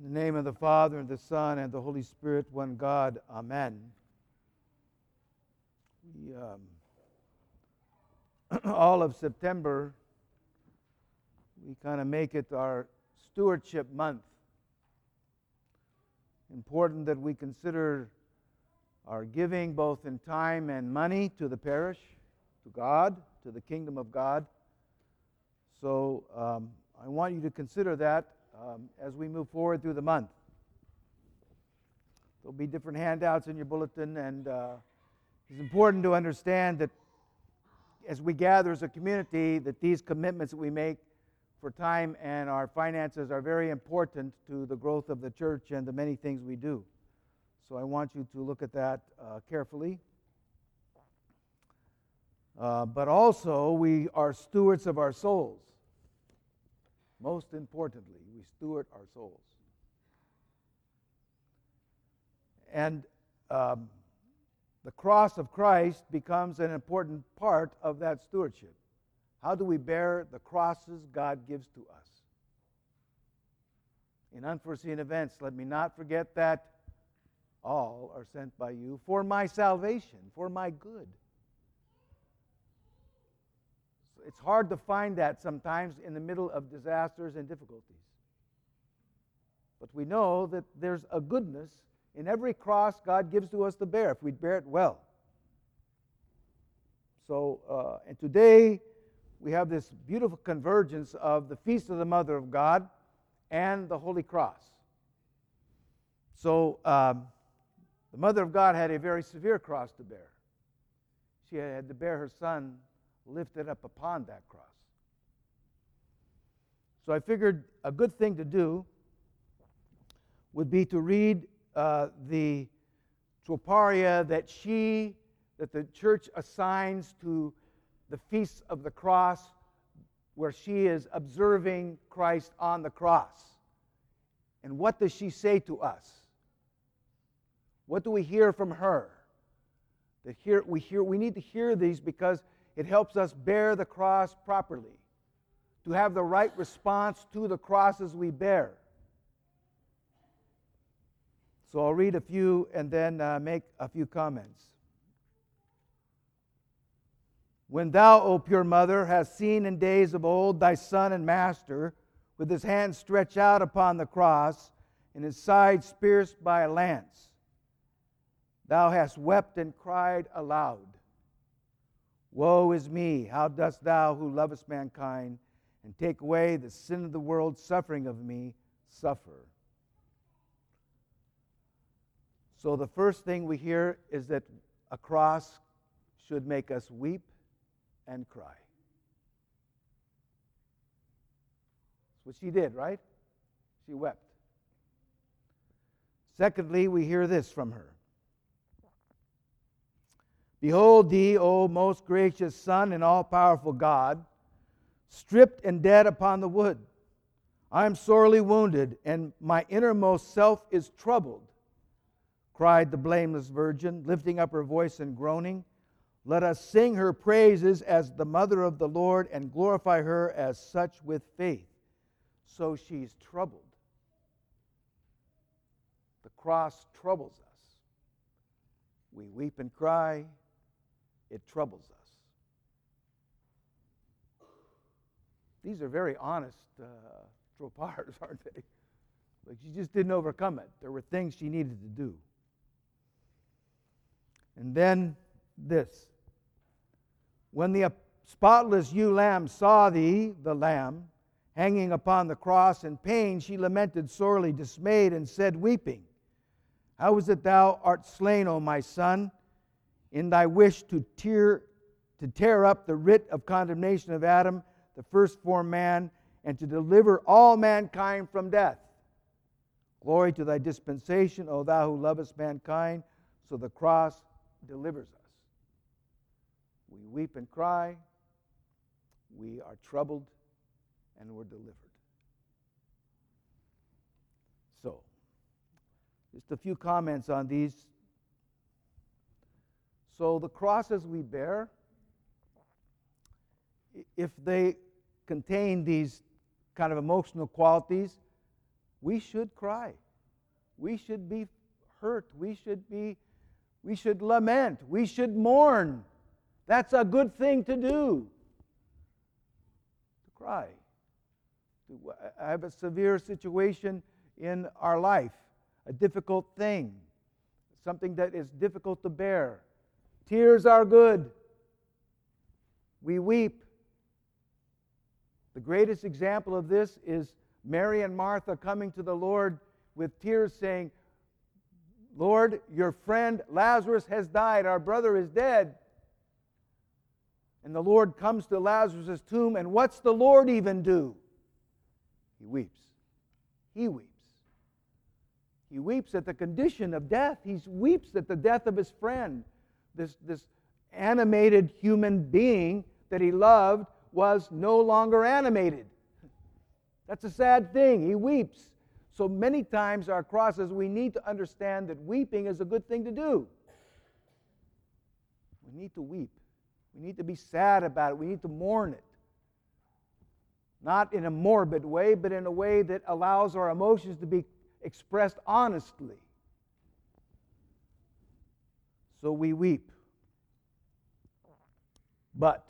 In the name of the Father, and the Son, and the Holy Spirit, one God. Amen. We, um, all of September, we kind of make it our stewardship month. Important that we consider our giving both in time and money to the parish, to God, to the kingdom of God. So um, I want you to consider that um, as we move forward through the month. There'll be different handouts in your bulletin, and uh, it's important to understand that as we gather as a community, that these commitments that we make for time and our finances are very important to the growth of the church and the many things we do. So I want you to look at that uh, carefully. Uh, but also, we are stewards of our souls. Most importantly, we steward our souls. And um, the cross of Christ becomes an important part of that stewardship. How do we bear the crosses God gives to us? In unforeseen events, let me not forget that all are sent by you for my salvation, for my good. It's hard to find that sometimes in the middle of disasters and difficulties. But we know that there's a goodness in every cross God gives to us to bear if we bear it well. So, uh, and today we have this beautiful convergence of the Feast of the Mother of God and the Holy Cross. So, um, the Mother of God had a very severe cross to bear. She had to bear her son lifted up upon that cross. So I figured a good thing to do would be to read uh, the troparia that she, that the church assigns to the feasts of the cross, where she is observing Christ on the cross. And what does she say to us? What do we hear from her? That here we hear we need to hear these because it helps us bear the cross properly, to have the right response to the crosses we bear. So I'll read a few and then uh, make a few comments. When thou, O pure mother, hast seen in days of old thy son and master, with his hand stretched out upon the cross, and his side pierced by a lance, thou hast wept and cried aloud. Woe is me! How dost thou, who lovest mankind, and take away the sin of the world, suffering of me, suffer? So, the first thing we hear is that a cross should make us weep and cry. That's what she did, right? She wept. Secondly, we hear this from her Behold thee, O most gracious Son and all powerful God, stripped and dead upon the wood. I am sorely wounded, and my innermost self is troubled, cried the blameless virgin, lifting up her voice and groaning. Let us sing her praises as the mother of the Lord and glorify her as such with faith. So she's troubled. The cross troubles us. We weep and cry, it troubles us. These are very honest uh, tropars, aren't they? Like she just didn't overcome it. There were things she needed to do. And then this When the spotless ewe lamb saw thee, the lamb, hanging upon the cross in pain, she lamented sorely, dismayed, and said, weeping, How is it thou art slain, O my son? In thy wish to tear, to tear up the writ of condemnation of Adam, the first formed man, and to deliver all mankind from death. Glory to thy dispensation, O thou who lovest mankind. So the cross delivers us. We weep and cry, we are troubled, and we're delivered. So, just a few comments on these so the crosses we bear, if they contain these kind of emotional qualities, we should cry. We should be hurt. We should be we should lament. We should mourn. That's a good thing to do. To cry. Uh, I have a severe situation in our life, a difficult thing, something that is difficult to bear. Tears are good. We weep. The greatest example of this is Mary and Martha coming to the Lord with tears saying, Lord, your friend Lazarus has died. Our brother is dead. And the Lord comes to Lazarus' tomb, and what's the Lord even do? He weeps. He weeps. He weeps at the condition of death. He weeps at the death of his friend. This, this animated human being that he loved was no longer animated. That's a sad thing. He weeps. So many times, our crosses, we need to understand that weeping is a good thing to do. We need to weep. We need to be sad about it. We need to mourn it. Not in a morbid way, but in a way that allows our emotions to be expressed honestly. So we weep. But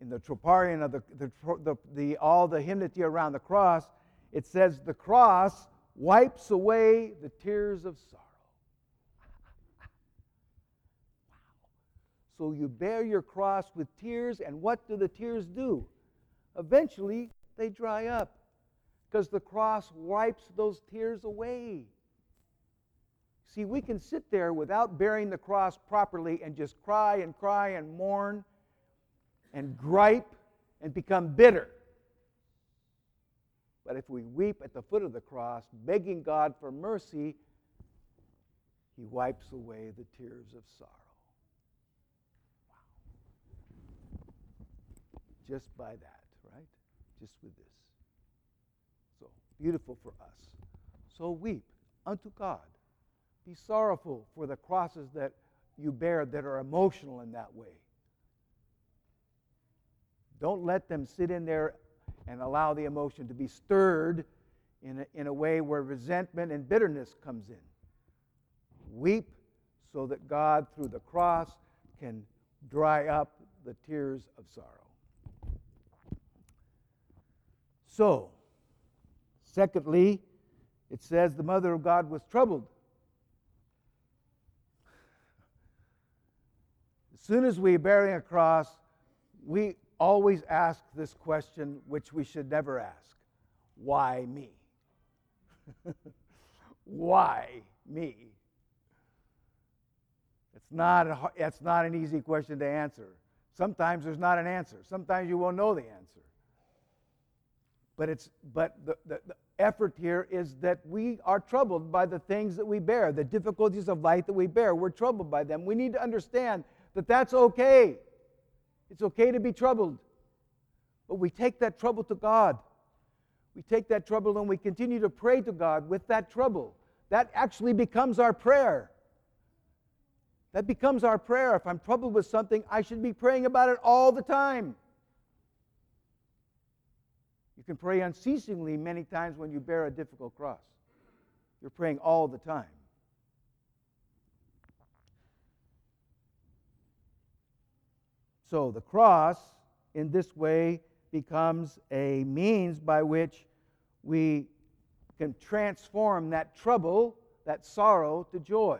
in the troparion of the, the, the, the, all the hymnody around the cross, it says the cross wipes away the tears of sorrow. So you bear your cross with tears, and what do the tears do? Eventually, they dry up because the cross wipes those tears away. See, we can sit there without bearing the cross properly and just cry and cry and mourn and gripe and become bitter. But if we weep at the foot of the cross, begging God for mercy, He wipes away the tears of sorrow. Wow. Just by that, right? Just with this. So beautiful for us. So weep unto God. Be sorrowful for the crosses that you bear that are emotional in that way. Don't let them sit in there and allow the emotion to be stirred in a, in a way where resentment and bitterness comes in. Weep so that God, through the cross, can dry up the tears of sorrow. So, secondly, it says the mother of God was troubled. As soon as we bearing a cross, we always ask this question, which we should never ask Why me? Why me? It's not, a, it's not an easy question to answer. Sometimes there's not an answer. Sometimes you won't know the answer. But, it's, but the, the, the effort here is that we are troubled by the things that we bear, the difficulties of life that we bear. We're troubled by them. We need to understand that that's okay. It's okay to be troubled. But we take that trouble to God. We take that trouble and we continue to pray to God with that trouble. That actually becomes our prayer. That becomes our prayer. If I'm troubled with something, I should be praying about it all the time. You can pray unceasingly many times when you bear a difficult cross. You're praying all the time. So the cross, in this way, becomes a means by which we can transform that trouble, that sorrow, to joy.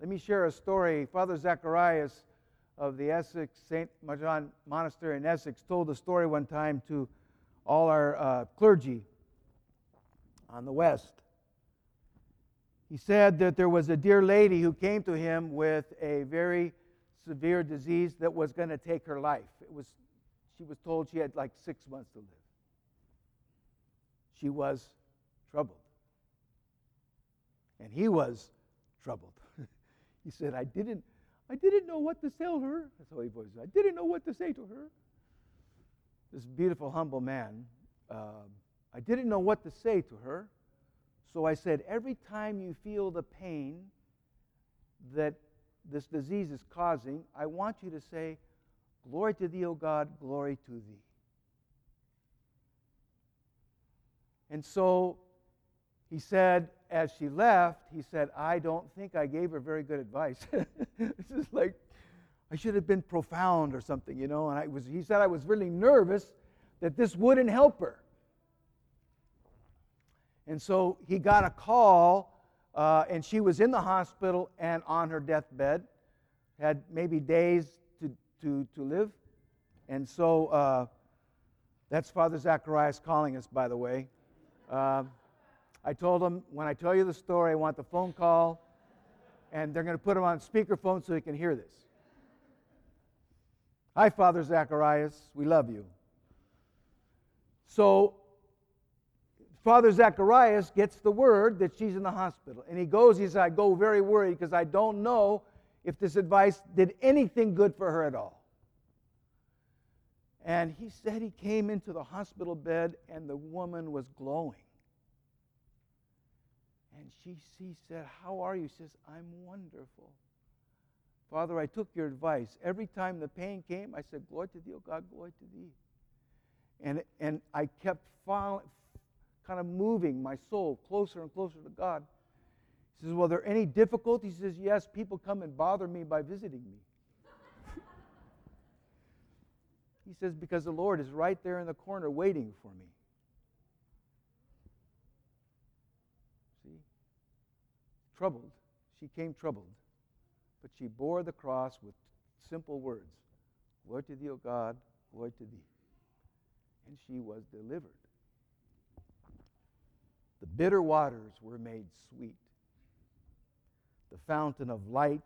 Let me share a story. Father Zacharias of the Essex St. John Monastery in Essex told a story one time to all our uh, clergy on the West. He said that there was a dear lady who came to him with a very severe disease that was going to take her life. It was, she was told she had like six months to live. She was troubled. And he was troubled. he said, I didn't, I didn't know what to tell her. That's how he was. I didn't know what to say to her. This beautiful, humble man. Um, I didn't know what to say to her. So I said, every time you feel the pain that this disease is causing, I want you to say, Glory to thee, O God, glory to thee. And so he said, as she left, he said, I don't think I gave her very good advice. this is like, I should have been profound or something, you know. And I was, he said, I was really nervous that this wouldn't help her. And so he got a call, uh, and she was in the hospital and on her deathbed, had maybe days to, to, to live. And so uh, that's Father Zacharias calling us, by the way. Uh, I told him, when I tell you the story, I want the phone call, and they're going to put him on speakerphone so he can hear this. Hi, Father Zacharias. We love you. So, Father Zacharias gets the word that she's in the hospital. And he goes, he says, I go very worried because I don't know if this advice did anything good for her at all. And he said he came into the hospital bed and the woman was glowing. And she, she said, How are you? She says, I'm wonderful. Father, I took your advice. Every time the pain came, I said, Glory to thee, O God, glory to thee. And, and I kept following, kind of moving my soul closer and closer to God. He says, Well, are there any difficulties? He says, Yes, people come and bother me by visiting me. he says, Because the Lord is right there in the corner waiting for me. See? Troubled. She came troubled. But she bore the cross with simple words Glory to thee, O God, glory to thee. And she was delivered. Bitter waters were made sweet. The fountain of light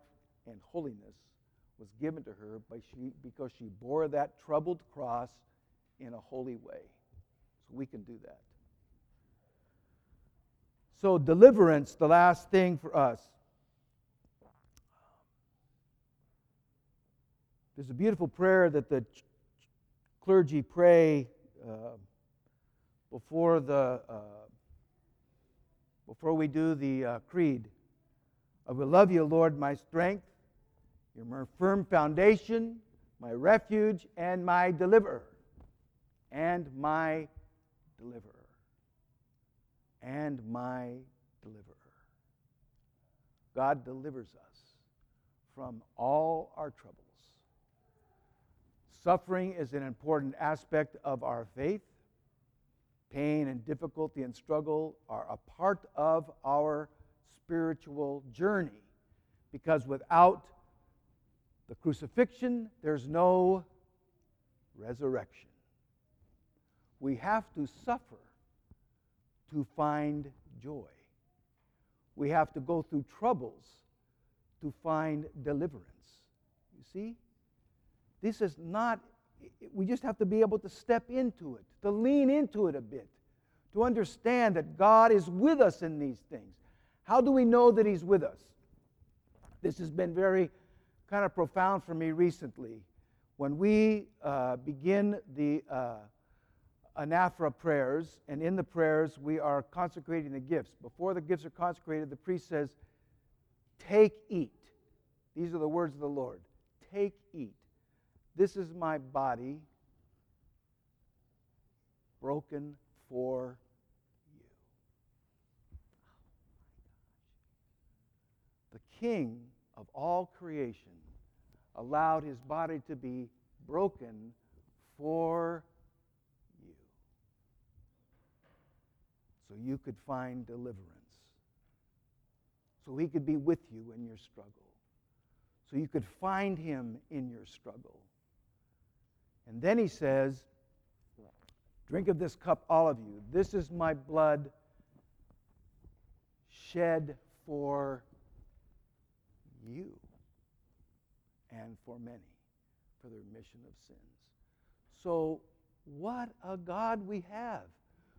and holiness was given to her she, because she bore that troubled cross in a holy way. So we can do that. So, deliverance, the last thing for us. There's a beautiful prayer that the clergy pray uh, before the uh, before we do the uh, creed. I will love you, Lord, my strength, your firm foundation, my refuge, and my deliverer, and my deliverer, and my deliverer. God delivers us from all our troubles. Suffering is an important aspect of our faith. Pain and difficulty and struggle are a part of our spiritual journey because without the crucifixion, there's no resurrection. We have to suffer to find joy. We have to go through troubles to find deliverance. You see? This is not, we just have to be able to step into it, to lean into it a bit, to understand that God is with us in these things. How do we know that He's with us? This has been very kind of profound for me recently. When we uh, begin the uh, anaphora prayers, and in the prayers we are consecrating the gifts. Before the gifts are consecrated, the priest says, Take, eat. These are the words of the Lord. Take, eat. This is my body broken for you. The King of all creation allowed his body to be broken for you. So you could find deliverance. So he could be with you in your struggle. So you could find him in your struggle. And then he says, Drink of this cup, all of you. This is my blood shed for you and for many for the remission of sins. So, what a God we have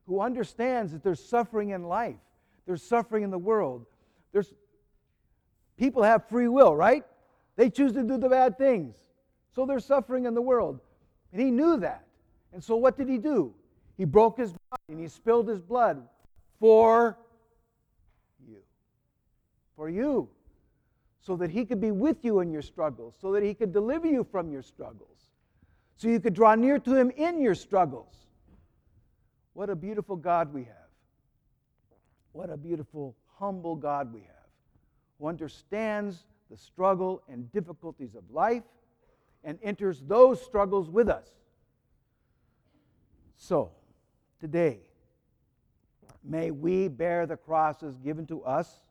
who understands that there's suffering in life, there's suffering in the world. There's people have free will, right? They choose to do the bad things. So there's suffering in the world. And he knew that. And so what did he do? He broke his body and he spilled his blood for you. For you. So that he could be with you in your struggles, so that he could deliver you from your struggles, so you could draw near to him in your struggles. What a beautiful God we have. What a beautiful, humble God we have, who understands the struggle and difficulties of life and enters those struggles with us. So, today, may we bear the crosses given to us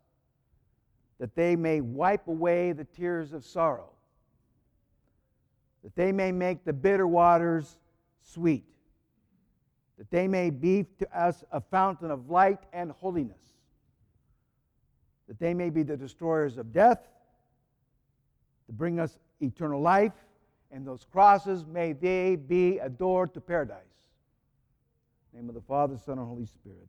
that they may wipe away the tears of sorrow, that they may make the bitter waters sweet, that they may be to us a fountain of light and holiness, that they may be the destroyers of death, to bring us eternal life, and those crosses may they be adored to paradise. Name of the Father, Son, and Holy Spirit.